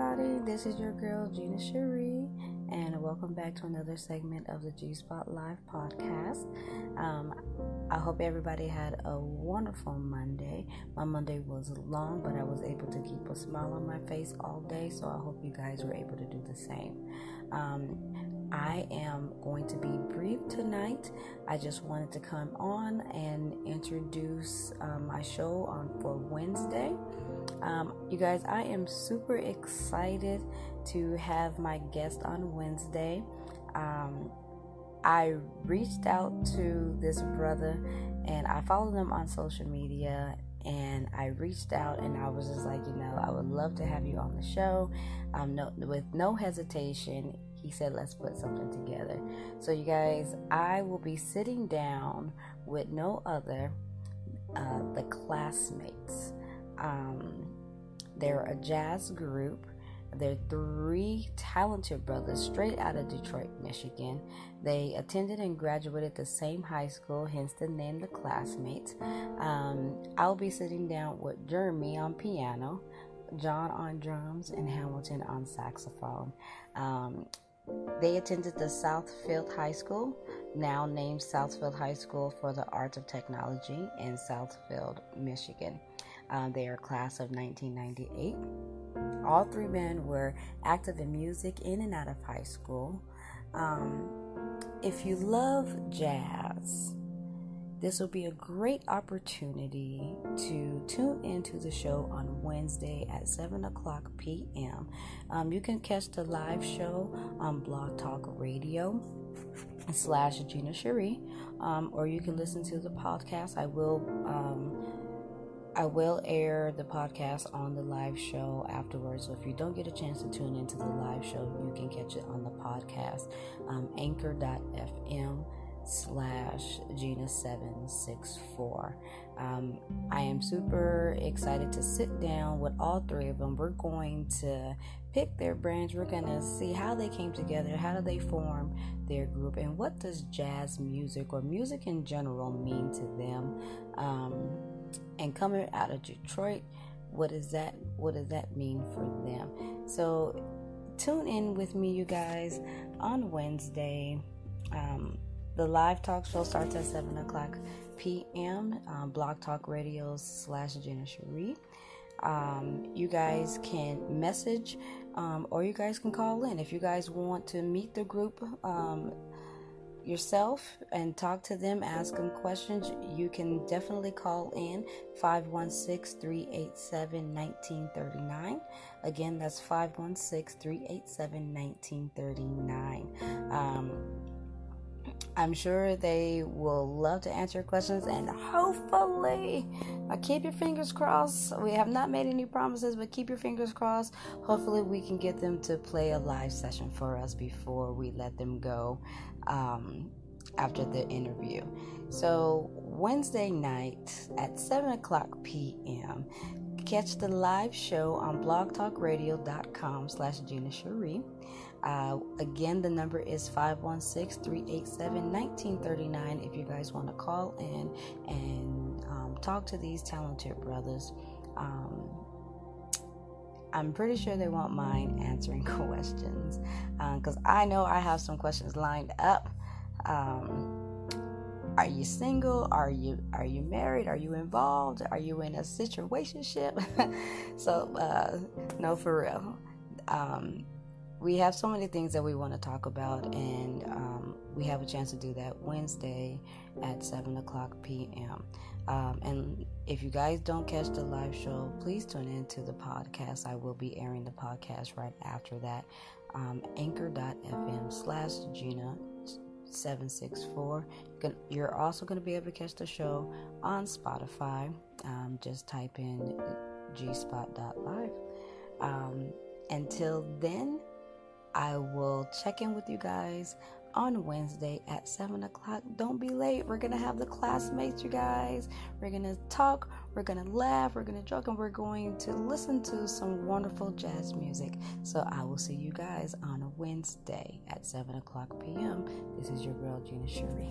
everybody. This is your girl, Gina Cherie, and welcome back to another segment of the G Spot Live podcast. Um, I hope everybody had a wonderful Monday. My Monday was long, but I was able to keep a smile on my face all day, so I hope you guys were able to do the same. Um, I am going to be brief tonight. I just wanted to come on and introduce um, my show on for Wednesday. Um, you guys, I am super excited to have my guest on Wednesday. Um, I reached out to this brother and I followed him on social media and I reached out and I was just like, you know, I would love to have you on the show. Um, no, with no hesitation, he said, let's put something together. So, you guys, I will be sitting down with no other, uh, the classmates. Um, they're a jazz group. They're three talented brothers straight out of Detroit, Michigan. They attended and graduated the same high school, hence the name The Classmates. Um, I'll be sitting down with Jeremy on piano, John on drums, and Hamilton on saxophone. Um, they attended the Southfield High School, now named Southfield High School for the Arts of Technology in Southfield, Michigan. Um, they are class of 1998. All three men were active in music in and out of high school. Um, if you love jazz, this will be a great opportunity to tune into the show on Wednesday at 7 o'clock p.m. Um, you can catch the live show on Blog Talk Radio slash Gina Cherie, um, or you can listen to the podcast. I will um, I will air the podcast on the live show afterwards. So if you don't get a chance to tune into the live show, you can catch it on the podcast. Um, anchor.fm slash Gina764. Um, I am super excited to sit down with all three of them. We're going to pick their brains. We're going to see how they came together, how do they form their group, and what does jazz music or music in general mean to them. Um, and coming out of Detroit, what does that what does that mean for them? So tune in with me, you guys, on Wednesday. Um, the live talk show starts at 7 o'clock p.m. Um, Blog Talk Radio slash Gina Cherie. Um, you guys can message um, or you guys can call in. If you guys want to meet the group um, yourself and talk to them, ask them questions, you can definitely call in 516 387 1939. Again, that's 516 387 1939. Um, I'm sure they will love to answer questions and hopefully, uh, keep your fingers crossed. We have not made any promises, but keep your fingers crossed. Hopefully, we can get them to play a live session for us before we let them go um, after the interview. So, Wednesday night at 7 o'clock p.m., catch the live show on blogtalkradio.com slash Gina Cherie. Uh, again, the number is 516 387 1939 if you guys want to call in and um, talk to these talented brothers. Um, I'm pretty sure they won't mind answering questions because um, I know I have some questions lined up. Um, are you single? Are you are you married? Are you involved? Are you in a situationship? so uh, no, for real. Um, we have so many things that we want to talk about, and um, we have a chance to do that Wednesday at 7 o'clock p.m. Um, and if you guys don't catch the live show, please tune in to the podcast. I will be airing the podcast right after that. Um, anchor.fm slash Gina 764. You're also going to be able to catch the show on Spotify. Um, just type in gspot.live. Um, until then, I will check in with you guys on Wednesday at 7 o'clock. Don't be late. We're going to have the classmates, you guys. We're going to talk, we're going to laugh, we're going to joke, and we're going to listen to some wonderful jazz music. So I will see you guys on Wednesday at 7 o'clock p.m. This is your girl, Gina Cherie.